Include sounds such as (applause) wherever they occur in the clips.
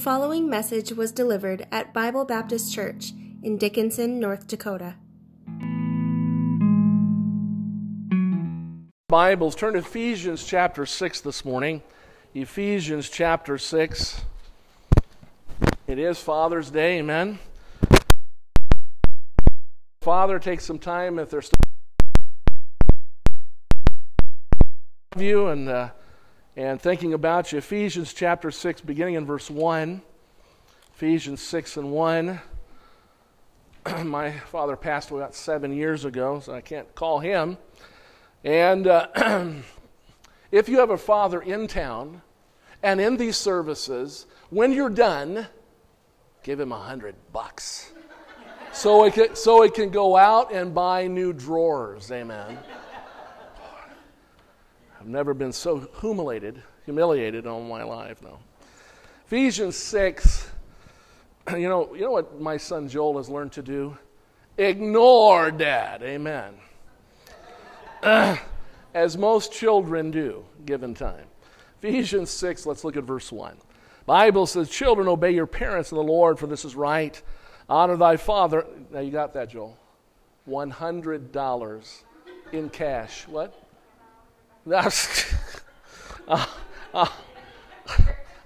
following message was delivered at Bible Baptist Church in Dickinson, North Dakota. Bibles, turn to Ephesians chapter 6 this morning. Ephesians chapter 6. It is Father's Day, amen. Father, take some time if there's still you and uh, and thinking about you. Ephesians chapter 6, beginning in verse 1. Ephesians 6 and 1. (clears throat) My father passed away about seven years ago, so I can't call him. And uh, (clears throat) if you have a father in town and in these services, when you're done, give him a hundred bucks. So it, can, so it can go out and buy new drawers. Amen. I've never been so humiliated, humiliated all my life. No. Ephesians 6, (clears throat) you know, you know what my son Joel has learned to do? Ignore dad. Amen. (clears throat) as most children do, given time. Ephesians 6, let's look at verse 1. Bible says, Children, obey your parents in the Lord, for this is right. Honor thy father. Now you got that, Joel. $100 in cash. What? That's (laughs) uh, uh,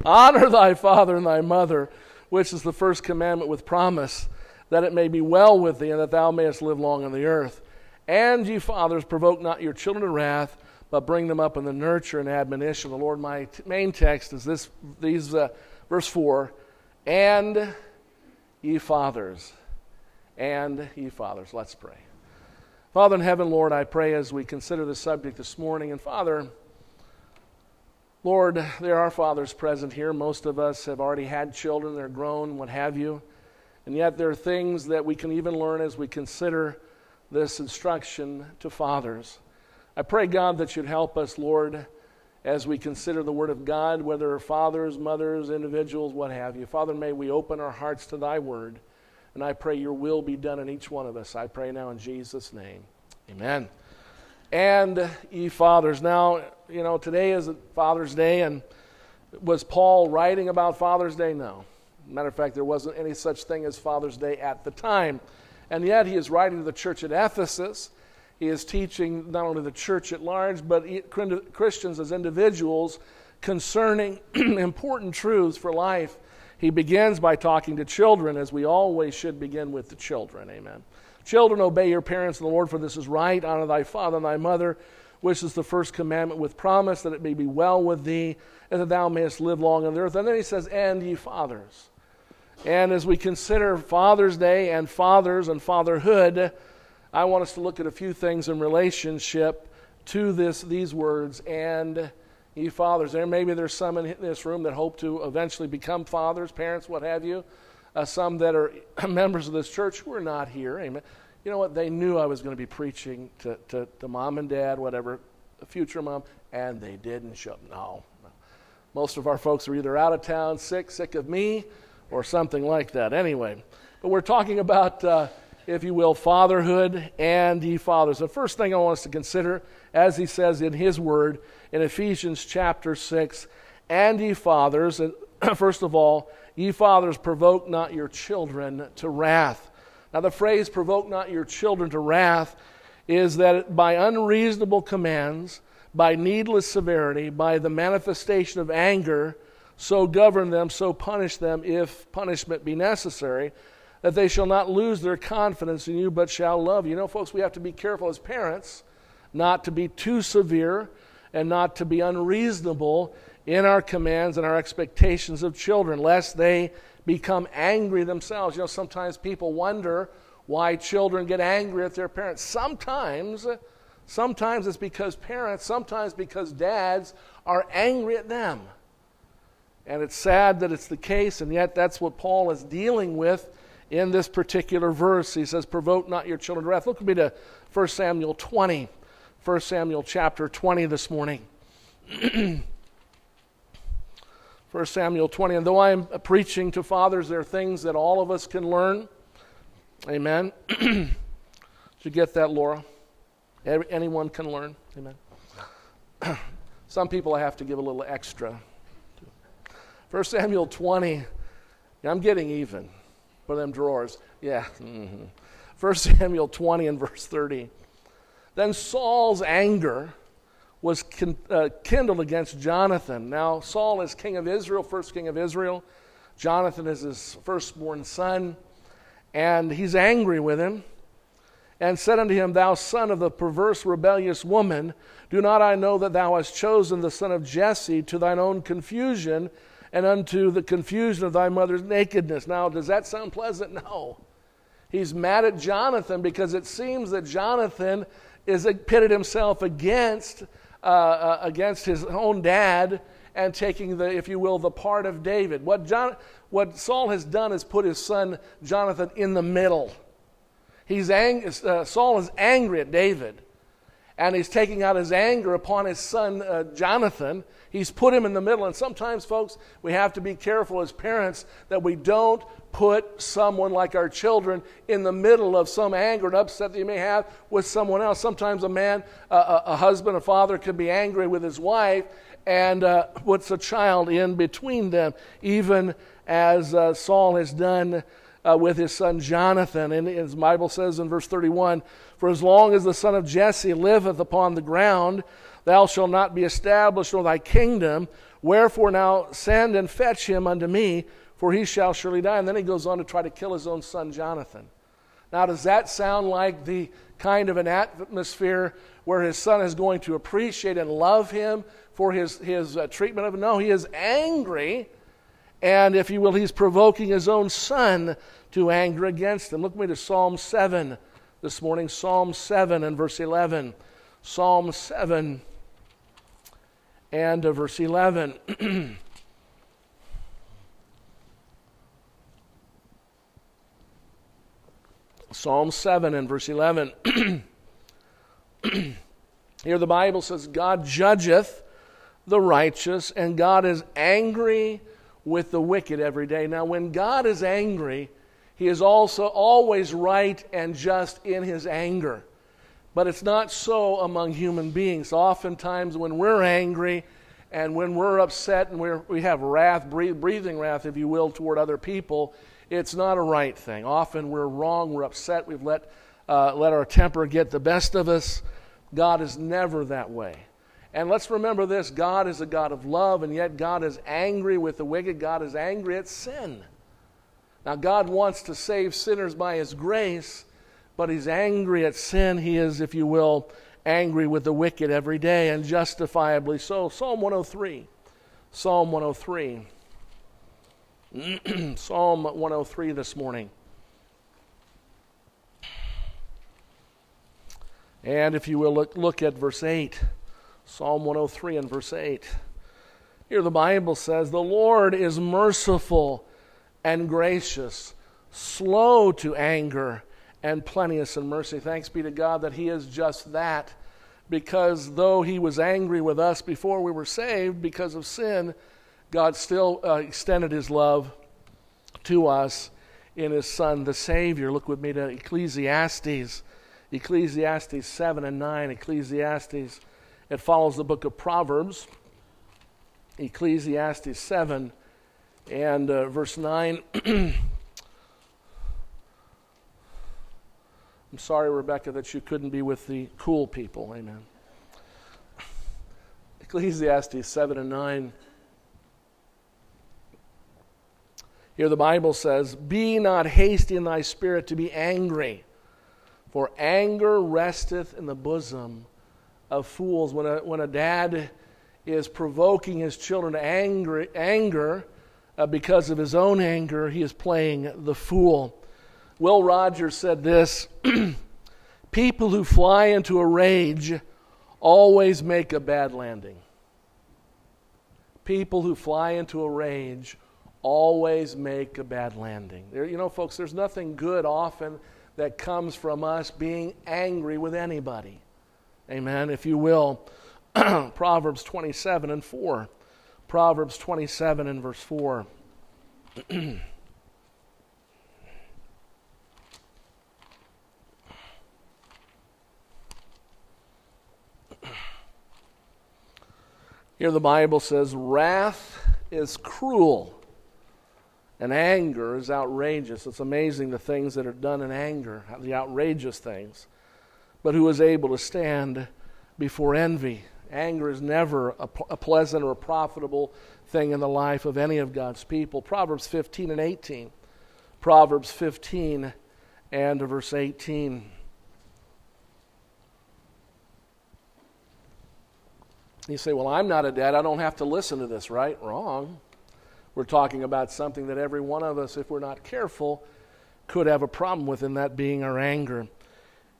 honor thy father and thy mother, which is the first commandment with promise, that it may be well with thee and that thou mayest live long on the earth. And ye fathers, provoke not your children to wrath, but bring them up in the nurture and admonition. The Lord, my t- main text is this, these, uh, verse 4, and ye fathers, and ye fathers. Let's pray. Father in heaven, Lord, I pray as we consider the subject this morning. And Father, Lord, there are fathers present here. Most of us have already had children, they're grown, what have you. And yet there are things that we can even learn as we consider this instruction to fathers. I pray, God, that you'd help us, Lord, as we consider the Word of God, whether fathers, mothers, individuals, what have you. Father, may we open our hearts to Thy Word. And I pray your will be done in each one of us. I pray now in Jesus' name. Amen. And ye fathers. Now, you know, today is Father's Day, and was Paul writing about Father's Day? No. Matter of fact, there wasn't any such thing as Father's Day at the time. And yet, he is writing to the church at Ephesus. He is teaching not only the church at large, but Christians as individuals concerning (clears throat) important truths for life he begins by talking to children, as we always should begin with the children. Amen. Children, obey your parents in the Lord, for this is right. Honor thy father and thy mother, which is the first commandment with promise, that it may be well with thee, and that thou mayest live long on the earth. And then he says, And ye fathers. And as we consider Father's Day and fathers and fatherhood, I want us to look at a few things in relationship to this, these words, and you fathers there. Maybe there's some in this room that hope to eventually become fathers, parents, what have you. Uh, some that are (clears throat) members of this church who are not here. Amen. You know what? They knew I was going to be preaching to, to, to mom and dad, whatever, future mom, and they didn't show up. No, no. Most of our folks are either out of town, sick, sick of me, or something like that. Anyway, but we're talking about, uh, if you will, fatherhood and ye fathers. The first thing I want us to consider, as he says in his word, in Ephesians chapter 6. And ye fathers, and (clears throat) first of all, ye fathers, provoke not your children to wrath. Now, the phrase provoke not your children to wrath is that by unreasonable commands, by needless severity, by the manifestation of anger, so govern them, so punish them, if punishment be necessary, that they shall not lose their confidence in you, but shall love you. You know, folks, we have to be careful as parents not to be too severe, and not to be unreasonable in our commands and our expectations of children, lest they become angry themselves. You know, sometimes people wonder why children get angry at their parents. Sometimes, sometimes it's because parents, sometimes because dads are angry at them. And it's sad that it's the case, and yet that's what Paul is dealing with in this particular verse. He says, Provoke not your children to wrath. Look with me to 1 Samuel 20. 1 Samuel chapter 20 this morning. (clears throat) 1 Samuel 20. And though I'm preaching to fathers, there are things that all of us can learn. Amen. (clears throat) Did you get that, Laura? Anyone can learn. Amen. (clears throat) Some people I have to give a little extra. 1 Samuel 20, Yeah, I'm getting even for them drawers. Yeah. Mm-hmm. 1 Samuel 20 and verse 30. Then Saul's anger was uh, kindled against Jonathan. Now, Saul is king of Israel, first king of Israel. Jonathan is his firstborn son, and he's angry with him and said unto him, Thou son of the perverse, rebellious woman, do not I know that thou hast chosen the son of Jesse to thine own confusion and unto the confusion of thy mother's nakedness? Now, does that sound pleasant? (laughs) No. He's mad at Jonathan because it seems that Jonathan is pitted himself against, uh, uh, against his own dad and taking the, if you will, the part of David. What, John, what Saul has done is put his son Jonathan in the middle. He's ang- uh, Saul is angry at David, and he's taking out his anger upon his son uh, Jonathan. He's put him in the middle. And sometimes, folks, we have to be careful as parents that we don't put someone like our children in the middle of some anger and upset that you may have with someone else. Sometimes a man, uh, a husband, a father could be angry with his wife and uh, puts a child in between them, even as uh, Saul has done uh, with his son Jonathan. And his Bible says in verse 31 For as long as the son of Jesse liveth upon the ground, thou shalt not be established nor thy kingdom. Wherefore now send and fetch him unto me, for he shall surely die. And then he goes on to try to kill his own son Jonathan. Now, does that sound like the kind of an atmosphere where his son is going to appreciate and love him for his, his uh, treatment of him? No, he is angry and if you will, he's provoking his own son to anger against him. Look with me to Psalm 7 this morning. Psalm 7 and verse 11. Psalm 7 and uh, verse 11. (clears throat) Psalm 7 and verse 11. (clears throat) Here the Bible says, God judgeth the righteous, and God is angry with the wicked every day. Now, when God is angry, he is also always right and just in his anger. But it's not so among human beings. Oftentimes, when we're angry and when we're upset and we're, we have wrath, breathing wrath, if you will, toward other people, it's not a right thing. Often we're wrong, we're upset, we've let, uh, let our temper get the best of us. God is never that way. And let's remember this God is a God of love, and yet God is angry with the wicked. God is angry at sin. Now, God wants to save sinners by His grace, but He's angry at sin. He is, if you will, angry with the wicked every day, and justifiably so. Psalm 103. Psalm 103. (clears throat) Psalm 103 this morning. And if you will look, look at verse 8. Psalm 103 and verse 8. Here the Bible says, The Lord is merciful and gracious, slow to anger, and plenteous in mercy. Thanks be to God that He is just that, because though He was angry with us before we were saved because of sin, God still uh, extended His love to us in His Son, the Savior. Look with me to Ecclesiastes, Ecclesiastes 7 and 9, Ecclesiastes it follows the book of Proverbs, Ecclesiastes 7 and uh, verse 9. (clears throat) I'm sorry, Rebecca, that you couldn't be with the cool people. Amen. (laughs) Ecclesiastes 7 and 9. Here the Bible says, Be not hasty in thy spirit to be angry, for anger resteth in the bosom of fools. When a, when a dad is provoking his children to anger, anger uh, because of his own anger, he is playing the fool. Will Rogers said this (clears throat) People who fly into a rage always make a bad landing. People who fly into a rage always make a bad landing. There, you know, folks, there's nothing good often that comes from us being angry with anybody. Amen. If you will, (clears throat) Proverbs 27 and 4. Proverbs 27 and verse 4. (clears throat) Here the Bible says, Wrath is cruel, And anger is outrageous. It's amazing the things that are done in anger, the outrageous things. But who is able to stand before envy? Anger is never a, a pleasant or a profitable thing in the life of any of God's people. Proverbs 15 and 18. Proverbs 15 and verse 18. You say, Well, I'm not a dad. I don't have to listen to this, right? Wrong. We're talking about something that every one of us, if we're not careful, could have a problem with, and that being our anger.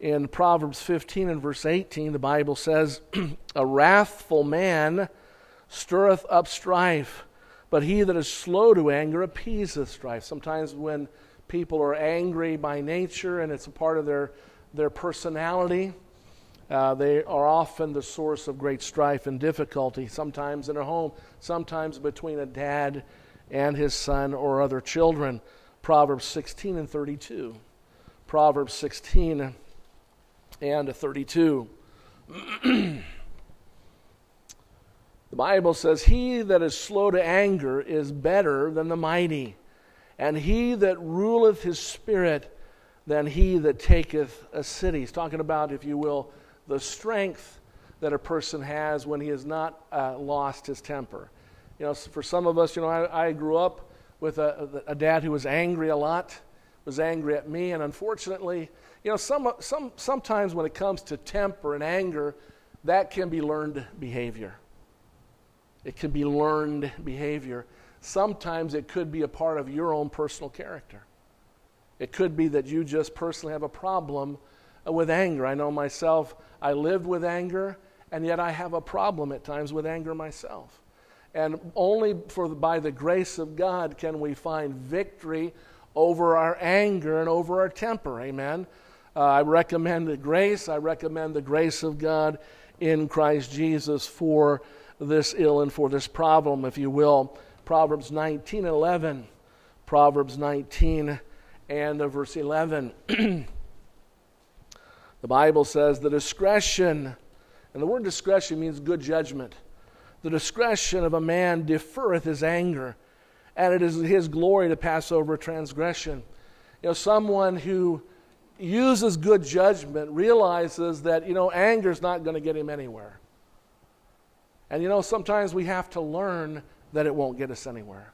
In Proverbs 15 and verse 18, the Bible says, (clears throat) A wrathful man stirreth up strife, but he that is slow to anger appeaseth strife. Sometimes when people are angry by nature and it's a part of their, their personality, uh, they are often the source of great strife and difficulty, sometimes in a home, sometimes between a dad and his son or other children. Proverbs 16 and 32. Proverbs 16 and 32. (clears throat) the Bible says, He that is slow to anger is better than the mighty, and he that ruleth his spirit than he that taketh a city. He's talking about, if you will, the strength that a person has when he has not uh, lost his temper. You know, for some of us, you know, I, I grew up with a, a, dad who was angry a lot, was angry at me, and unfortunately, you know, some, some, sometimes when it comes to temper and anger, that can be learned behavior. It can be learned behavior. Sometimes it could be a part of your own personal character. It could be that you just personally have a problem with anger. I know myself, I lived with anger, and yet I have a problem at times with anger myself. And only for, by the grace of God can we find victory over our anger and over our temper. Amen. Uh, I recommend the grace. I recommend the grace of God in Christ Jesus for this ill and for this problem, if you will. Proverbs 19 11. Proverbs 19 and verse 11. (clears throat) The Bible says the discretion, and the word discretion means good judgment. The discretion of a man deferreth his anger, and it is his glory to pass over transgression. You know, someone who uses good judgment realizes that, you know, anger is not going to get him anywhere. And, you know, sometimes we have to learn that it won't get us anywhere.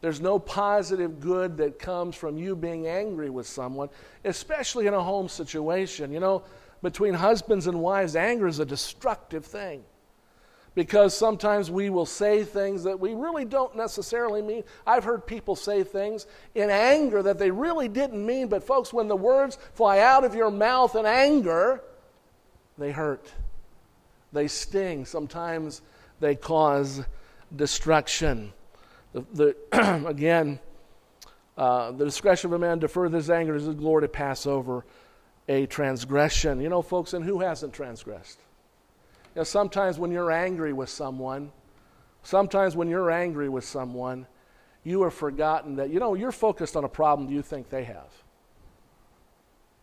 There's no positive good that comes from you being angry with someone, especially in a home situation. You know, between husbands and wives, anger is a destructive thing. Because sometimes we will say things that we really don't necessarily mean. I've heard people say things in anger that they really didn't mean, but folks, when the words fly out of your mouth in anger, they hurt. They sting. Sometimes they cause destruction. The, the (clears throat) again, uh, the discretion of a man deferred his anger is his glory to pass over a transgression. You know, folks, and who hasn't transgressed? You know, sometimes when you're angry with someone, sometimes when you're angry with someone, you have forgotten that, you know, you're focused on a problem you think they have.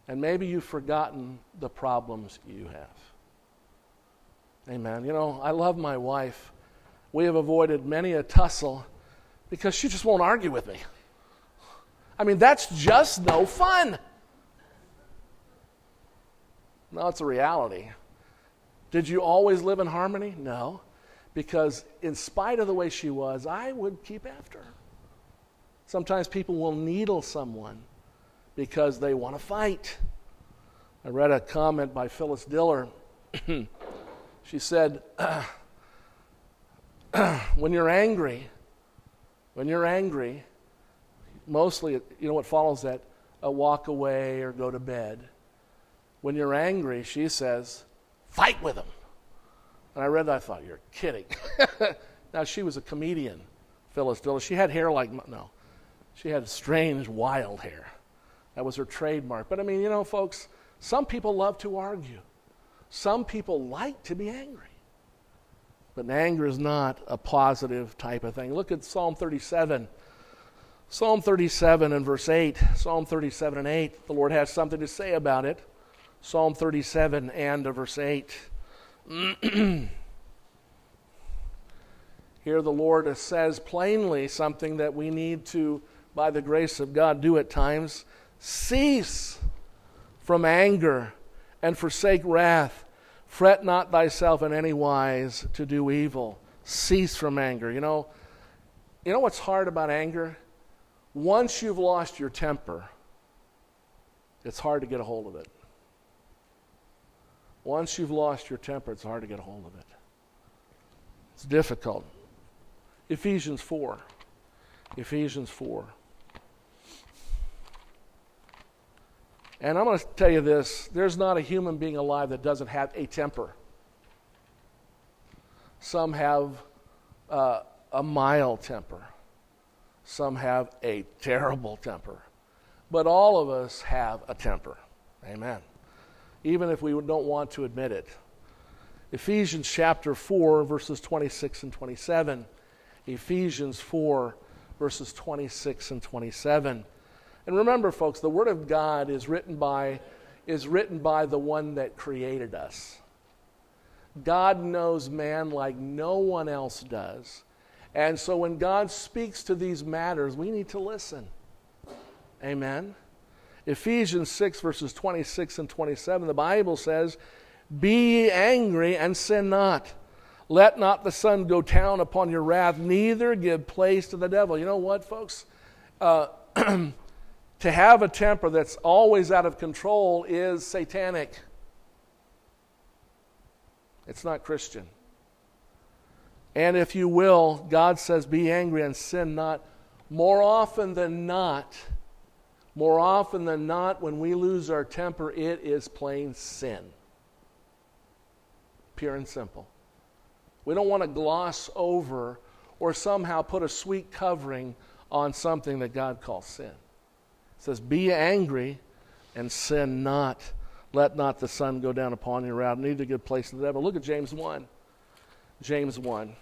And maybe you've forgotten the problems you have. Amen. You know, I love my wife. We have avoided many a tussle because she just won't argue with me. I mean, that's just no fun. No, it's a reality. Did you always live in harmony? No. Because in spite of the way she was, I would keep after her. Sometimes people will needle someone because they want to fight. I read a comment by Phyllis Diller. (clears throat) she said, (clears throat) When you're angry, when you're angry, mostly, you know what follows that? A walk away or go to bed. When you're angry, she says, fight with him. And I read that, I thought, you're kidding. (laughs) now, she was a comedian, Phyllis Diller. She had hair like, no, she had strange, wild hair. That was her trademark. But I mean, you know, folks, some people love to argue, some people like to be angry. But anger is not a positive type of thing. Look at Psalm 37. Psalm 37 and verse 8. Psalm 37 and 8. The Lord has something to say about it. Psalm 37 and verse 8. (clears throat) Here the Lord says plainly something that we need to by the grace of God, do at times. Cease from anger and forsake wrath. Fret not thyself in any wise to do evil. Cease from anger. You know, you know what's hard about anger? Once you've lost your temper, it's hard to get a hold of it. Once you've lost your temper, it's hard to get a hold of it. It's difficult. Ephesians 4. Ephesians 4. And I'm going to tell you this there's not a human being alive that doesn't have a temper. Some have uh, a mild temper, some have a terrible temper. But all of us have a temper. Amen. Even if we don't want to admit it. Ephesians chapter 4, verses 26 and 27. Ephesians 4, verses 26 and 27. And remember, folks, the Word of God is written by, is written by the one that created us. God knows man like no one else does. And so when God speaks to these matters, we need to listen. Amen. Ephesians 6, verses 26 and 27, the Bible says, Be ye angry and sin not. Let not the sun go down upon your wrath, neither give place to the devil. You know what, folks? Uh, (clears throat) to have a temper that's always out of control is satanic. It's not Christian. And if you will, God says, be angry and sin not. More often than not, more often than not, when we lose our temper, it is plain sin. Pure and simple. We don't want to gloss over or somehow put a sweet covering on something that God calls sin It says, Be angry and sin not. Let not the sun go down upon your wrath, neither give place to the devil. Look at James 1. James 1.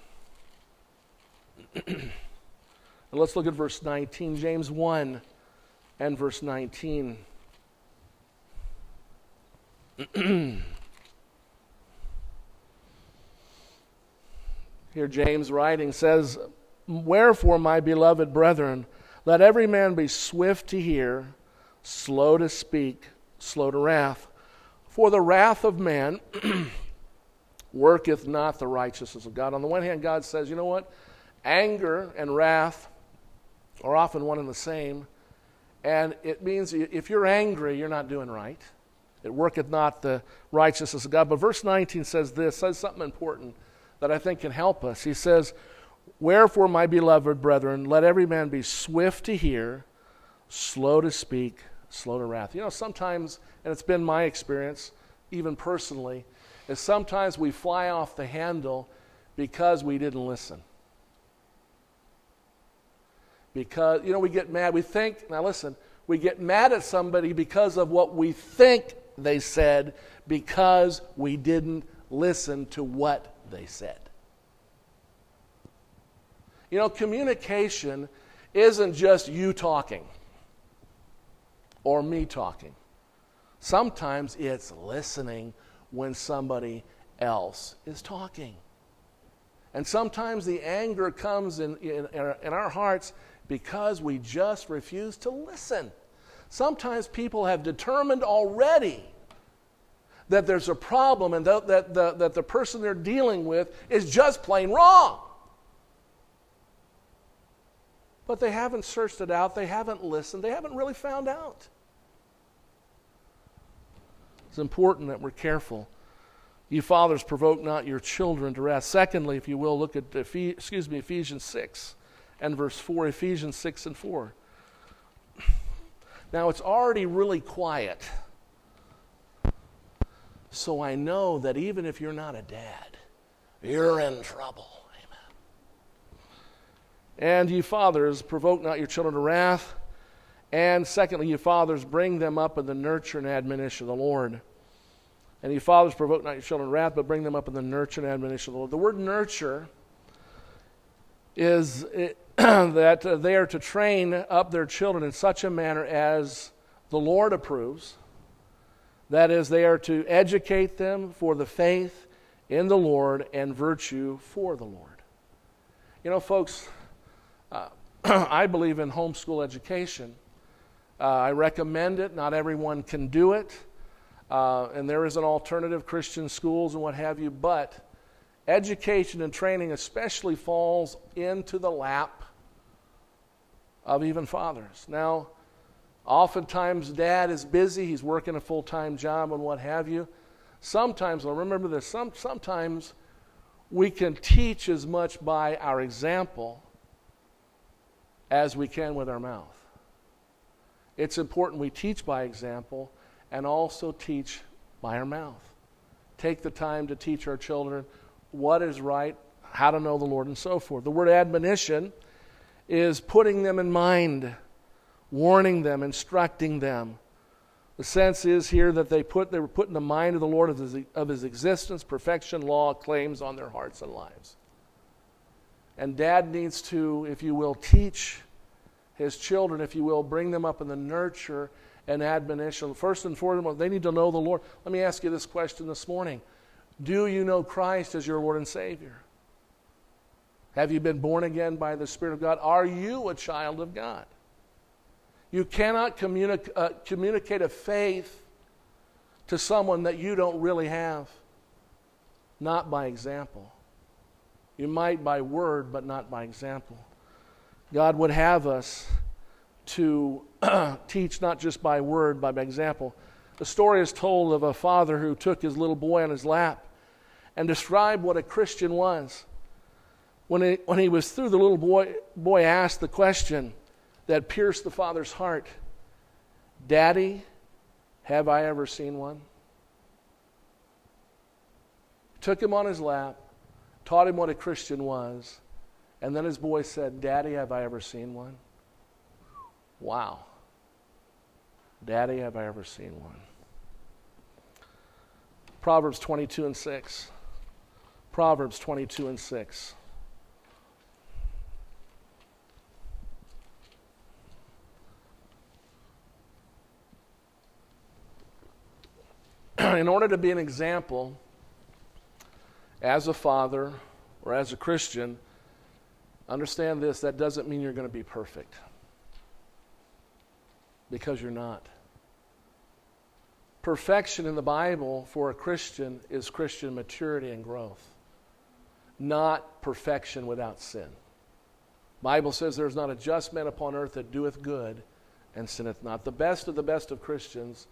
(clears throat) and let's look at verse 19. James 1 and verse 19. (clears throat) Here, James writing says, Wherefore, my beloved brethren, let every man be swift to hear, slow to speak, slow to wrath. For the wrath of man (clears throat) worketh not the righteousness of God. On the one hand, God says, you know what? Anger and wrath are often one and the same. And it means if you're angry, you're not doing right. It worketh not the righteousness of God. But verse 19 says this, says something important that I think can help us. He says, Wherefore, my beloved brethren, let every man be swift to hear, slow to speak, slow to wrath. You know, sometimes, and it's been my experience, even personally, is sometimes we fly off the handle because we didn't listen. Because, you know, we get mad. We think, now listen, we get mad at somebody because of what we think they said because we didn't listen to what they said. You know, communication isn't just you talking or me talking. Sometimes it's listening when somebody else is talking. And sometimes the anger comes in, in, in, our hearts because we just refuse to listen. Sometimes people have determined already that there's a problem and that, that, that, that the person they're dealing with is just plain wrong. But they haven't searched it out, they haven't listened, they haven't really found out. It's important that we're careful. You fathers provoke not your children to wrath. Secondly, if you will, look at excuse me, Ephesians 6 and verse 4. Ephesians 6 and 4. Now it's already really quiet. So I know that even if you're not a dad, you're in trouble. Amen. And you fathers, provoke not your children to wrath. And secondly, you fathers, bring them up in the nurture and admonition of the Lord. And you fathers, provoke not your children to wrath, but bring them up in the nurture and admonition of the Lord. The word nurture is it, (clears throat) that they are to train up their children in such a manner as the Lord approves. That is, they are to educate them for the faith in the Lord and virtue for the Lord. You know, folks, uh, (clears throat) I believe in homeschool education. Uh, I recommend it. Not everyone can do it. Uh, and there is an alternative Christian schools and what have you, but education and training especially falls into the lap of even fathers. Now, oftentimes dad is busy, he's working a full time job and what have you. Sometimes, well, remember this, some, sometimes we can teach as much by our example as we can with our mouth. It's important we teach by example and also teach by our mouth. Take the time to teach our children what is right, how to know the Lord, and so forth. The word admonition is putting them in mind, warning them, instructing them. The sense is here that they, put, they were put in the mind of the Lord of his, of his existence, perfection, law, claims on their hearts and lives. And dad needs to, if you will, teach his children, if you will, bring them up in the nurture and admonition. First and foremost, they need to know the Lord. Let me ask you this question this morning Do you know Christ as your Lord and Savior? Have you been born again by the Spirit of God? Are you a child of God? You cannot communic- uh, communicate a faith to someone that you don't really have, not by example. You might by word, but not by example. God would have us to (clears throat) teach not just by word, but by example. The story is told of a father who took his little boy on his lap and described what a Christian was. When he, when he was through, the little boy, boy asked the question that pierced the father's heart Daddy, have I ever seen one? Took him on his lap, taught him what a Christian was, and then his boy said, Daddy, have I ever seen one? Wow. Daddy, have I ever seen one? Proverbs 22 and 6. Proverbs 22 and 6. (clears throat) in order to be an example as a father or as a Christian, understand this that doesn't mean you're going to be perfect. Because you're not. Perfection in the Bible for a Christian is Christian maturity and growth, not perfection without sin. Bible says there's not a just man upon earth that doeth good and sinneth not. The best of the best of Christians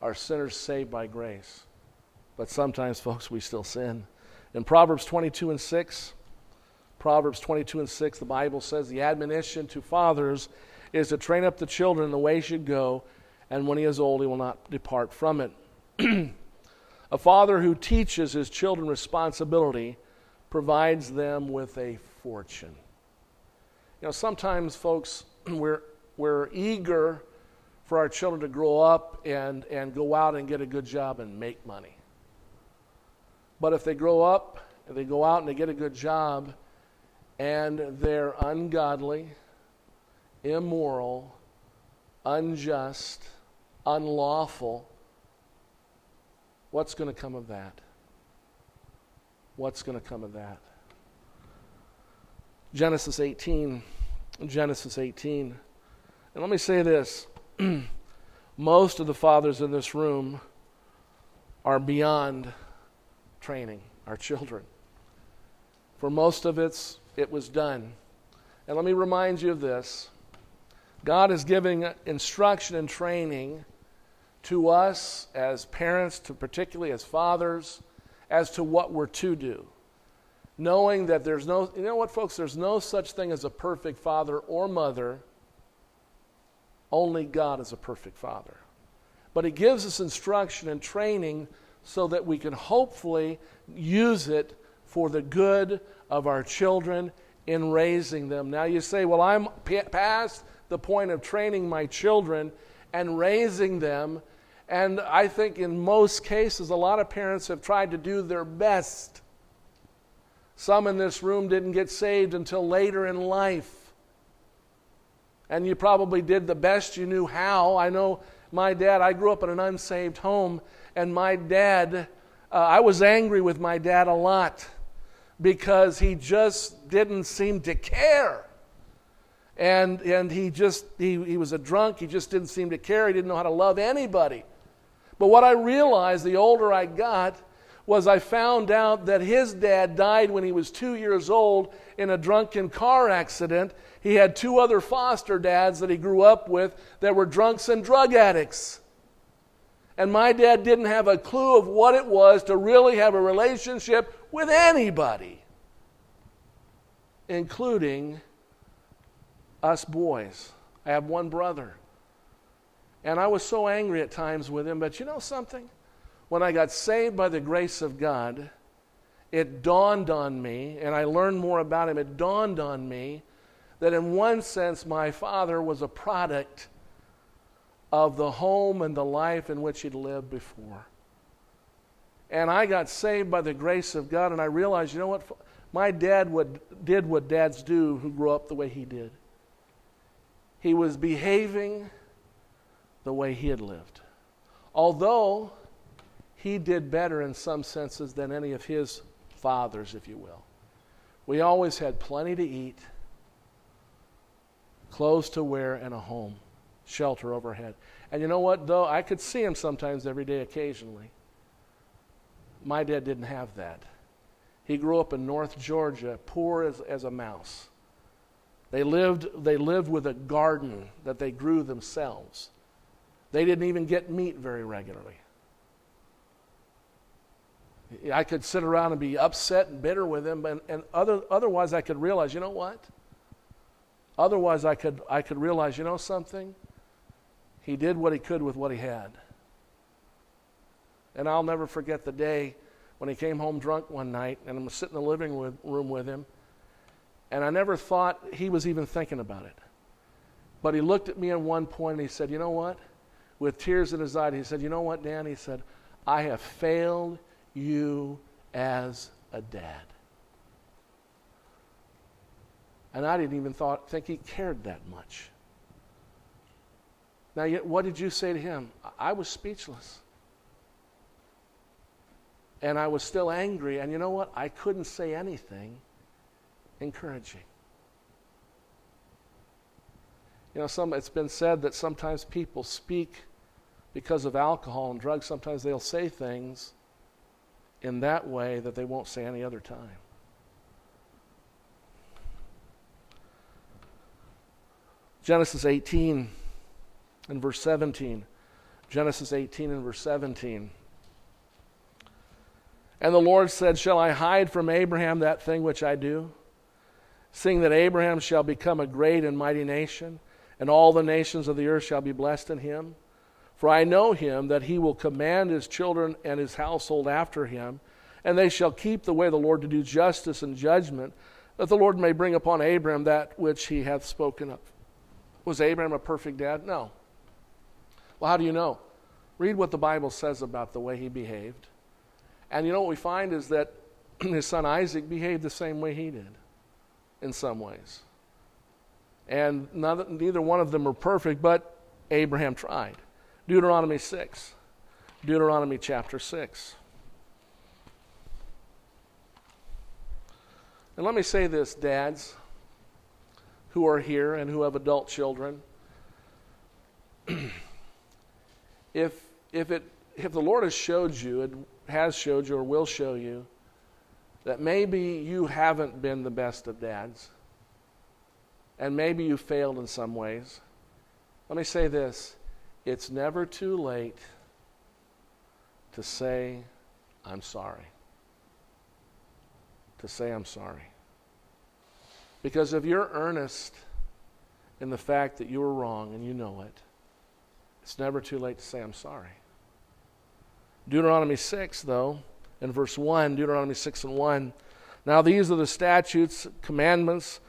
are sinners saved by grace. But sometimes, folks, we still sin. In Proverbs 22 and 6, Proverbs 22 and 6, the Bible says the admonition to fathers is to train up the children in the way he should go, and when he is old, he will not depart from it. (clears throat) a father who teaches his children responsibility provides them with a fortune. You know, sometimes, folks, (clears throat) we're, we're eager for our children to grow up and, and go out and get a good job and make money. But if they grow up and they go out and they get a good job and they're ungodly, immoral, unjust, unlawful, what's going to come of that? What's going to come of that? Genesis 18. Genesis 18. And let me say this (clears throat) most of the fathers in this room are beyond training our children. For most of it, it was done. And let me remind you of this God is giving instruction and training to us as parents, to particularly as fathers, as to what we're to do. Knowing that there's no, you know what, folks, there's no such thing as a perfect father or mother only God is a perfect father. But He gives us instruction and training so that we can hopefully use it for the good of our children in raising them. Now you say, well, I'm past the point of training my children and raising them. And I think in most cases, a lot of parents have tried to do their best. Some in this room didn't get saved until later in life and you probably did the best you knew how. I know my dad, I grew up in an unsaved home, and my dad, uh, I was angry with my dad a lot because he just didn't seem to care. And, and he just, he, he was a drunk. He just didn't seem to care. He didn't know how to love anybody. But what I realized the older I got was I found out that his dad died when he was two years old in a drunken car accident. He had two other foster dads that he grew up with that were drunks and drug addicts. And my dad didn't have a clue of what it was to really have a relationship with anybody, including us boys. I have one brother. And I was so angry at times with him, but you know something? When I got saved by the grace of God, it dawned on me, and I learned more about him, it dawned on me that in one sense my father was a product of the home and the life in which he'd lived before. And I got saved by the grace of God, and I realized, you know what? My dad would, did what dads do who grew up the way he did. He was behaving the way he had lived. Although he did better in some senses than any of his fathers, if you will. We always had plenty to eat, clothes to wear, and a home shelter overhead. And you know what, though? I could see him sometimes every day, occasionally. My dad didn't have that. He grew up in North Georgia, poor as, as a mouse. They lived, they lived with a garden that they grew themselves. They didn't even get meat very regularly. I could sit around and be upset and bitter with him, and, and other, otherwise I could realize, you know what? Otherwise I could, I could realize, you know something? He did what he could with what he had. And I'll never forget the day when he came home drunk one night and I'm sitting in the living room with him. And I never thought he was even thinking about it. But he looked at me at one point and he said, You know what? With tears in his eyes, he said, You know what, Dan? He said, I have failed you as a dad. And I didn't even thought, think he cared that much. Now, yet, what did you say to him? I was speechless. And I was still angry. And you know what? I couldn't say anything encouraging. You know, some, it's been said that sometimes people speak because of alcohol and drugs. Sometimes they'll say things in that way that they won't say any other time. Genesis 18 and verse 17. Genesis 18 and verse 17. And the Lord said, Shall I hide from Abraham that thing which I do? Seeing that Abraham shall become a great and mighty nation, and all the nations of the earth shall be blessed in him. For I know him that he will command his children and his household after him, and they shall keep the way of the Lord to do justice and judgment, that the Lord may bring upon Abram that which he hath spoken of. Was Abraham a perfect dad? No. Well, how do you know? Read what the Bible says about the way he behaved. And you know what we find is that (clears throat) his son Isaac behaved the same way he did in some ways. And neither one of them were perfect, but Abraham tried. Deuteronomy 6. Deuteronomy chapter 6. And let me say this, dads who are here and who have adult children. (clears throat) if, if, it, if the Lord has showed you, it has showed you, or will show you, that maybe you haven't been the best of dads, and maybe you failed in some ways, let me say this it's never too late to say, I'm sorry. To say, I'm sorry. Because if you're earnest in the fact that you were wrong and you know it, it's never too late to say, I'm sorry. Deuteronomy 6, though, in verse 1, Deuteronomy 6 and 1. Now these are the statutes, commandments,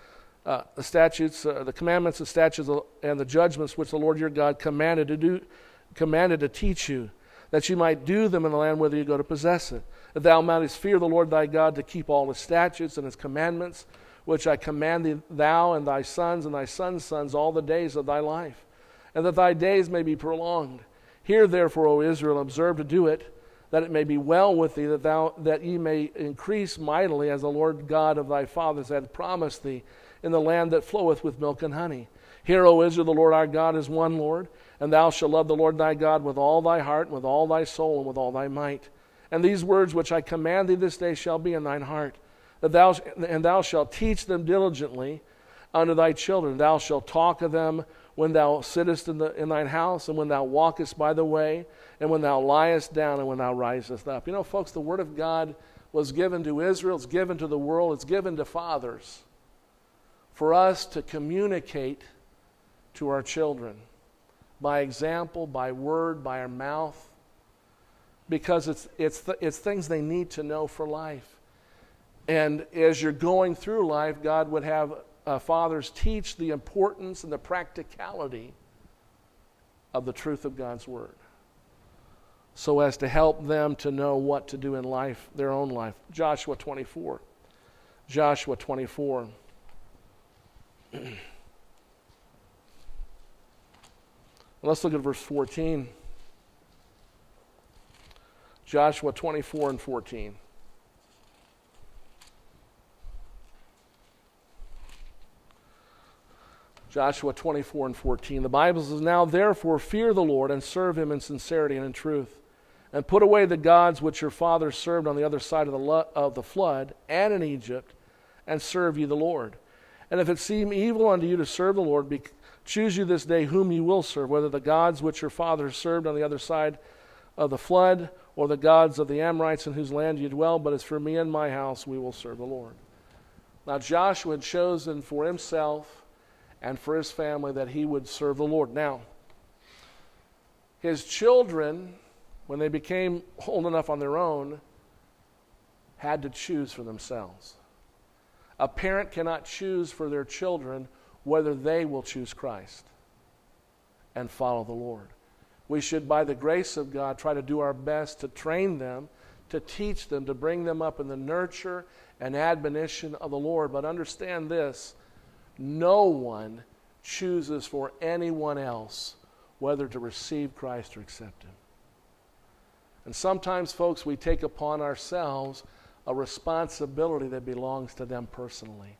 uh, the statutes, uh, the commandments, the statutes, and the judgments which the Lord your God commanded to do, commanded to teach you, that you might do them in the land whither you go to possess it. That thou mightest fear the Lord thy God to keep all his statutes and his commandments, which I command thee, thou and thy sons and thy sons' sons all the days of thy life and that thy days may be prolonged. Hear therefore, O Israel, observe to do it, that it may be well with thee, that thou that ye may increase mightily, as the Lord God of thy fathers hath promised thee, in the land that floweth with milk and honey. Hear, O Israel, the Lord our God is one Lord, and thou shalt love the Lord thy God with all thy heart, and with all thy soul, and with all thy might. And these words which I command thee this day shall be in thine heart, that thou and thou shalt teach them diligently unto thy children. Thou shalt talk of them when thou sittest in, the, in thine house, and when thou walkest by the way, and when thou liest down, and when thou risest up. You know, folks, the Word of God was given to Israel, it's given to the world, it's given to fathers for us to communicate to our children by example, by word, by our mouth, because it's, it's, th- it's things they need to know for life. And as you're going through life, God would have uh, fathers teach the importance and the practicality of the truth of God's Word so as to help them to know what to do in life, their own life. Joshua 24. Joshua 24. Let's look at verse 14. Joshua 24 and 14. Joshua 24 and 14. The Bible says, Now therefore fear the Lord and serve him in sincerity and in truth, and put away the gods which your fathers served on the other side of the, of the flood and in Egypt, and serve ye the Lord. And if it seem evil unto you to serve the Lord, be, choose you this day whom you will serve, whether the gods which your fathers served on the other side of the flood, or the gods of the Amorites in whose land you dwell. But as for me and my house, we will serve the Lord. Now Joshua had chosen for himself and for his family that he would serve the Lord. Now, his children, when they became old enough on their own, had to choose for themselves. A parent cannot choose for their children whether they will choose Christ and follow the Lord. We should, by the grace of God, try to do our best to train them, to teach them, to bring them up in the nurture and admonition of the Lord. But understand this no one chooses for anyone else whether to receive Christ or accept Him. And sometimes, folks, we take upon ourselves a responsibility that belongs to them personally.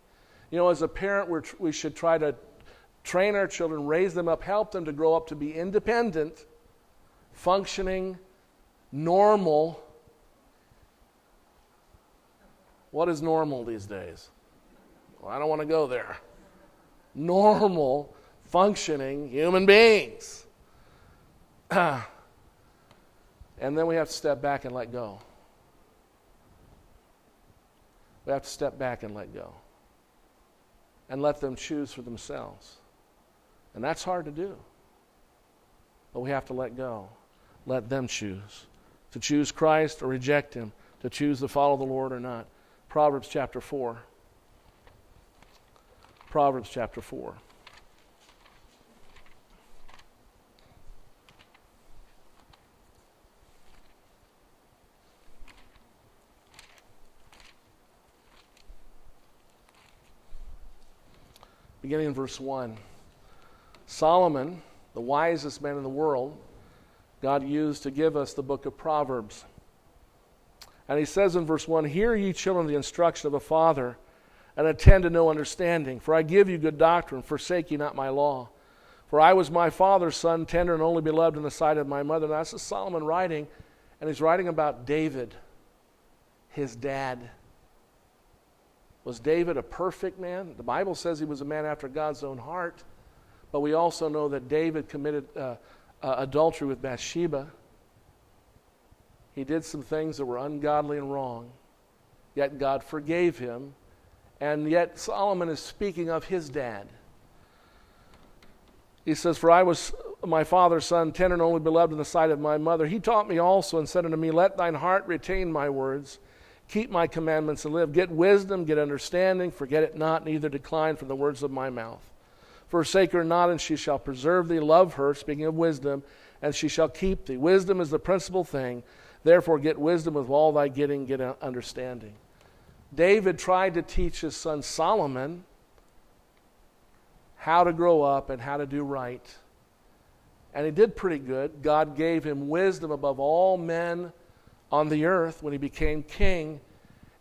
You know, as a parent, we're, we should try to train our children, raise them up, help them to grow up to be independent, functioning, normal. What is normal these days? Well, I don't want to go there normal, functioning human beings. (clears throat) and then we have to step back and let go. We have to step back and let go. And let them choose for themselves. And that's hard to do. But we have to let go. Let them choose. To choose Christ or reject Him. To choose to follow the Lord or not. Proverbs chapter 4. Proverbs chapter 4. Beginning in verse 1. Solomon, the wisest man in the world, God used to give us the book of Proverbs. And he says in verse 1 Hear ye children the instruction of a father and attend to know understanding. For I give you good doctrine, forsake ye not my law. For I was my father's son, tender and only beloved in the sight of my mother. Now, this is Solomon writing, and he's writing about David, his dad. Was David a perfect man? The Bible says he was a man after God's own heart, but we also know that David committed uh, uh, adultery with Bathsheba. He did some things that were ungodly and wrong, yet God forgave him and yet, Solomon is speaking of his dad. He says, For I was my father's son, tender and only beloved in the sight of my mother. He taught me also and said unto me, Let thine heart retain my words, keep my commandments and live. Get wisdom, get understanding, forget it not, neither decline from the words of my mouth. Forsake her not, and she shall preserve thee. Love her, speaking of wisdom, and she shall keep thee. Wisdom is the principal thing. Therefore, get wisdom with all thy getting, get understanding. David tried to teach his son Solomon how to grow up and how to do right. And he did pretty good. God gave him wisdom above all men on the earth when he became king,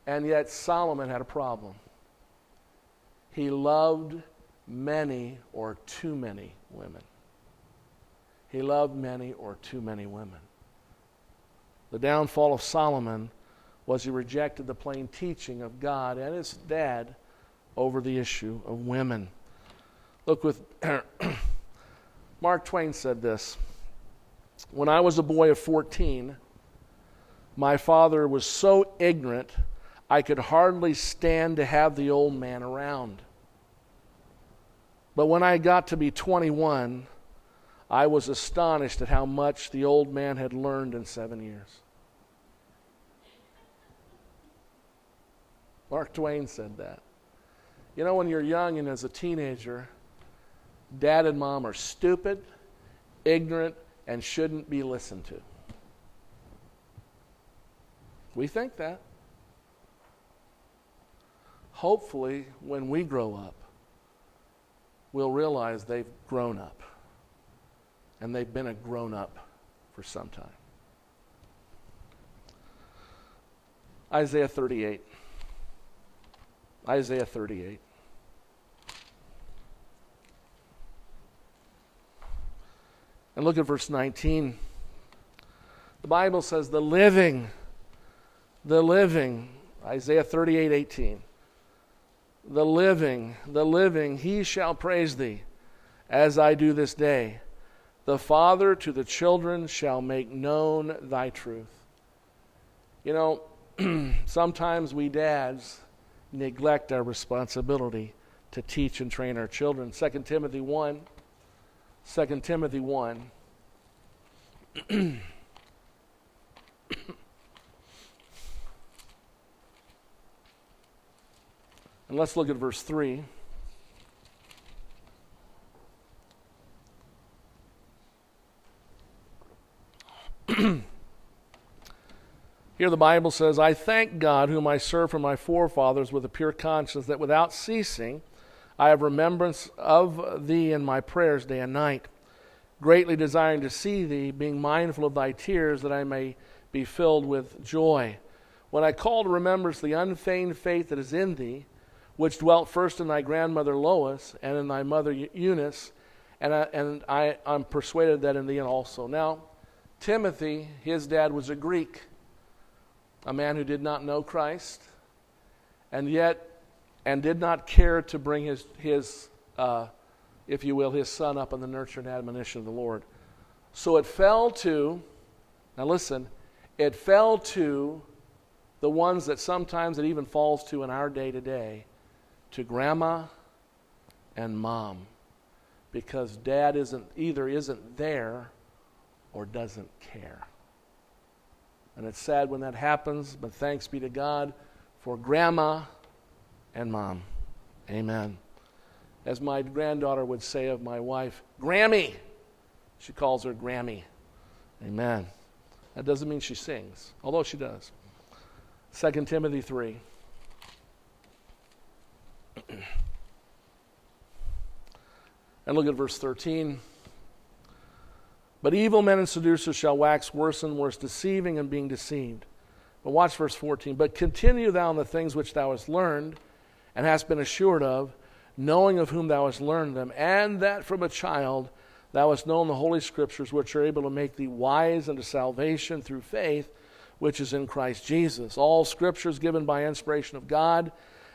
and yet Solomon had a problem. He loved many or too many women. He loved many or too many women. The downfall of Solomon was he rejected the plain teaching of God and his dad over the issue of women. Look with (clears throat) Mark Twain said this. When I was a boy of 14, my father was so ignorant I could hardly stand to have the old man around. But when I got to be 21, I was astonished at how much the old man had learned in seven years. Mark Twain said that. You know, when you're young and as a teenager, dad and mom are stupid, ignorant, and shouldn't be listened to. We think that. Hopefully, when we grow up, we'll realize they've grown up. And they've been a grown up for some time. Isaiah 38. Isaiah 38. And look at verse 19. The Bible says, The living, the living, Isaiah 38 18. The living, the living, he shall praise thee, as I do this day. The Father to the children shall make known thy truth. You know, (clears throat) sometimes we dads neglect our responsibility to teach and train our children. 2 Timothy 1 2 Timothy 1. (clears throat) and let's look at verse 3. (clears throat) Here the Bible says, I thank God, whom I serve from my forefathers with a pure conscience, that without ceasing I have remembrance of thee in my prayers day and night, greatly desiring to see thee, being mindful of thy tears, that I may be filled with joy. When I call to remembrance the unfeigned faith that is in thee, which dwelt first in thy grandmother Lois and in thy mother Eunice, and, I, and I, I'm persuaded that in thee also. Now, Timothy, his dad was a Greek, a man who did not know Christ, and yet and did not care to bring his, his uh, if you will, his son up in the nurture and admonition of the Lord. So it fell to, now listen, it fell to the ones that sometimes it even falls to in our day to day, to grandma and mom, because dad isn't either isn't there or doesn't care. And it's sad when that happens, but thanks be to God for grandma and mom. Amen. As my granddaughter would say of my wife, Grammy. She calls her Grammy. Amen. That doesn't mean she sings, although she does. 2 Timothy 3. And look at verse 13. But evil men and seducers shall wax worse and worse, deceiving and being deceived. But watch verse 14. But continue thou in the things which thou hast learned and hast been assured of, knowing of whom thou hast learned them, and that from a child thou hast known the Holy Scriptures, which are able to make thee wise unto salvation through faith, which is in Christ Jesus. All scriptures given by inspiration of God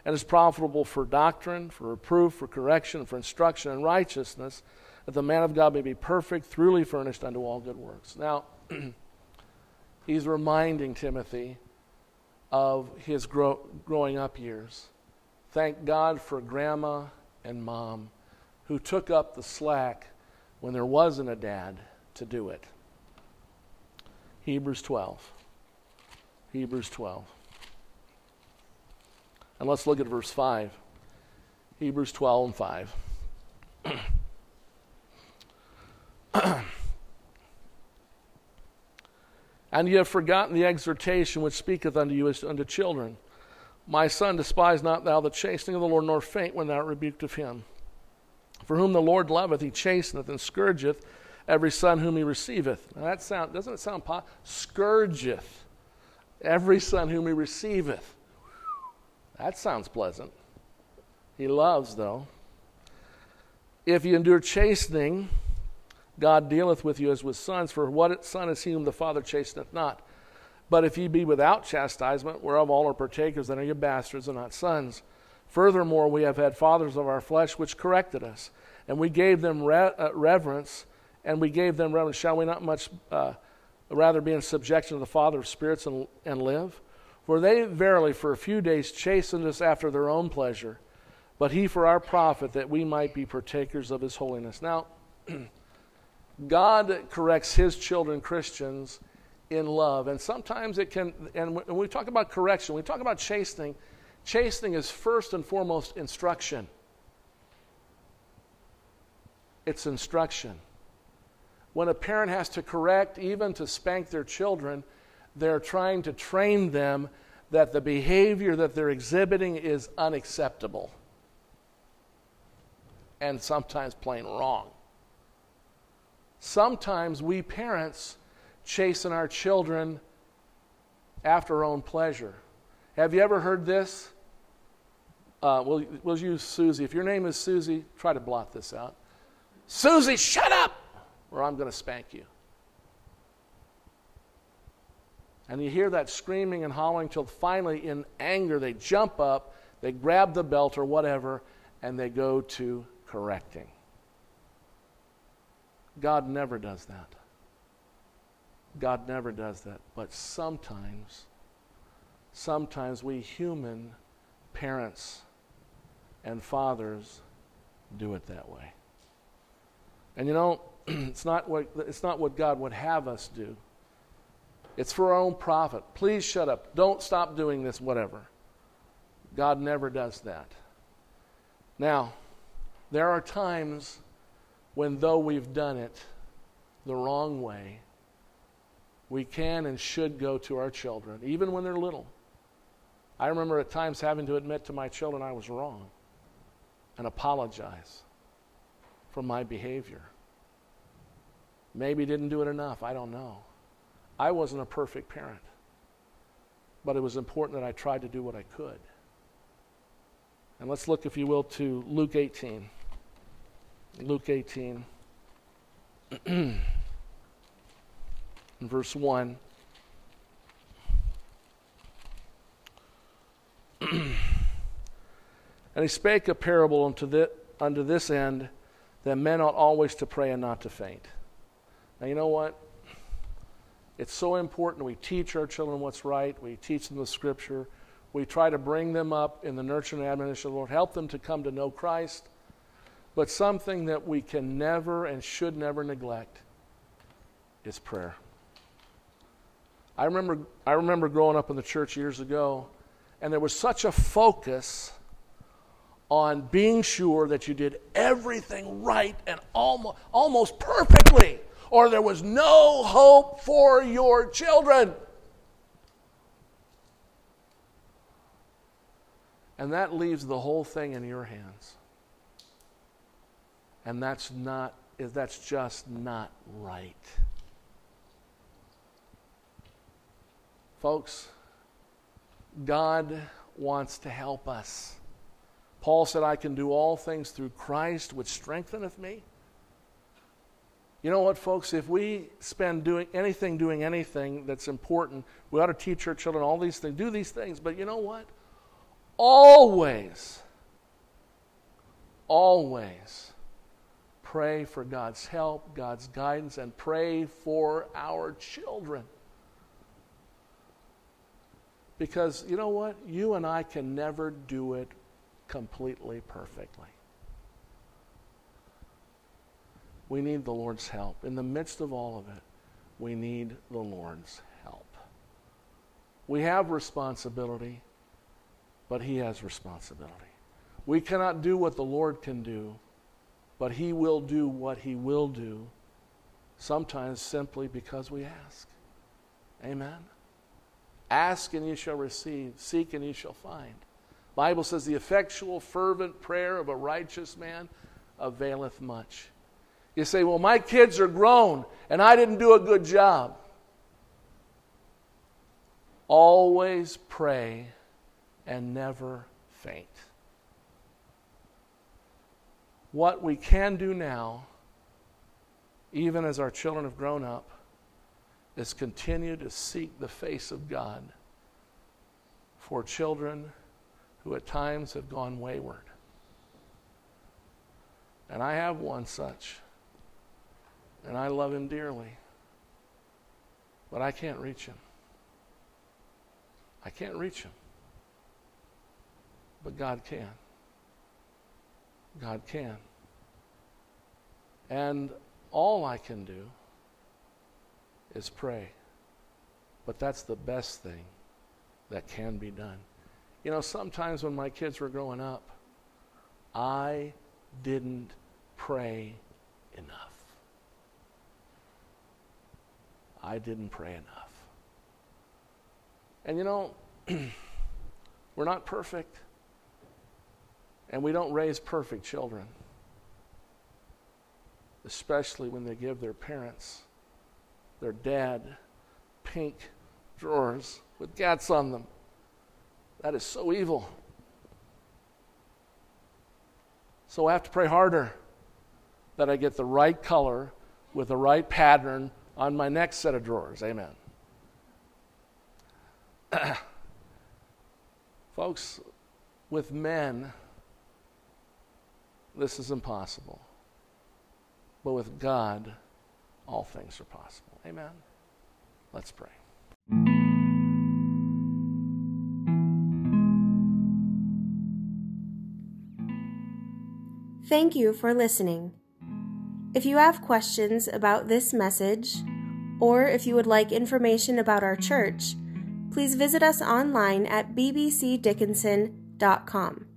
and is profitable for doctrine, for reproof, for correction, for instruction in righteousness, that the man of God may be perfect, truly furnished unto all good works. Now, (clears throat) he's reminding Timothy of his grow, growing up years. Thank God for grandma and mom who took up the slack when there wasn't a dad to do it. Hebrews 12. Hebrews 12. And let's look at verse 5. Hebrews 12 and 5. (clears throat) and ye have forgotten the exhortation which speaketh unto you as unto children. My son, despise not thou the chastening of the Lord, nor faint when thou art rebuked of him. For whom the Lord loveth, he chasteneth and scourgeth every son whom he receiveth. Now that sound doesn't it sound po- scourgeth? Every son whom he receiveth. That sounds pleasant. He loves, though. If you endure chastening, God dealeth with you as with sons, for what son is he whom the Father chasteneth not? But if ye be without chastisement, whereof all are partakers, then are ye bastards and not sons. Furthermore, we have had fathers of our flesh which corrected us, and we gave them re- uh, reverence, and we gave them reverence. Shall we not much uh, rather be in subjection to the Father of spirits and, and live? For they verily for a few days chastened us after their own pleasure, but he for our profit, that we might be partakers of his holiness. Now, (clears throat) God corrects his children, Christians, in love. And sometimes it can, and when we talk about correction, we talk about chastening, chastening is first and foremost instruction. It's instruction. When a parent has to correct, even to spank their children, they're trying to train them that the behavior that they're exhibiting is unacceptable and sometimes plain wrong. Sometimes we parents chasten our children after our own pleasure. Have you ever heard this? Uh, we'll, we'll use Susie. If your name is Susie, try to blot this out. Susie, shut up, or I'm going to spank you. And you hear that screaming and hollering till finally, in anger, they jump up, they grab the belt or whatever, and they go to correcting. God never does that. God never does that. But sometimes, sometimes we human parents and fathers do it that way. And you know, (clears throat) it's not what, it's not what God would have us do. It's for our own profit. Please shut up. Don't stop doing this, whatever. God never does that. Now, there are times when, though we've done it the wrong way, we can and should go to our children, even when they're little. I remember at times having to admit to my children I was wrong and apologize for my behavior. Maybe didn't do it enough, I don't know. I wasn't a perfect parent, but it was important that I tried to do what I could. And let's look, if you will, to Luke 18. Luke 18, (clears throat) verse 1. (clears throat) and he spake a parable unto, the, unto this end that men ought always to pray and not to faint. Now, you know what? It's so important we teach our children what's right, we teach them the scripture, we try to bring them up in the nurture and admonition of the Lord, help them to come to know Christ. But something that we can never and should never neglect is prayer. I remember, I remember growing up in the church years ago, and there was such a focus on being sure that you did everything right and almost, almost perfectly, or there was no hope for your children. And that leaves the whole thing in your hands. And that's not, that's just not right. Folks, God wants to help us. Paul said, I can do all things through Christ, which strengtheneth me. You know what, folks? If we spend doing anything, doing anything that's important, we ought to teach our children all these things, do these things. But you know what? Always, always pray for God's help, God's guidance, and pray for our children. Because you know what? You and I can never do it completely perfectly. We need the Lord's help. In the midst of all of it, we need the Lord's help. We have responsibility, but He has responsibility. We cannot do what the Lord can do but He will do what He will do, sometimes simply because we ask. Amen. Ask and you shall receive, seek and you shall find. Bible says the effectual fervent prayer of a righteous man availeth much. You say, "Well, my kids are grown and I didn't do a good job." always pray and never faint. What we can do now, even as our children have grown up, is continue to seek the face of God for children who at times have gone wayward. And I have one such, and I love him dearly, but I can't reach him. I can't reach him. But God can. God can. And all I can do is pray. But that's the best thing that can be done. You know, sometimes when my kids were growing up, I didn't pray enough. I didn't pray enough. And you know, (clears throat) we're not perfect, and we don't raise perfect children, especially when they give their parents, their dad, pink drawers with gats on them. That is so evil. So I have to pray harder that I get the right color with the right pattern on my next set of drawers. Amen. (clears throat) Folks, with men, this is impossible. But with God, all things are possible. Amen. Let's pray. Thank you for listening. If you have questions about this message, or if you would like information about our church, please visit us online at bbcdickinson.com.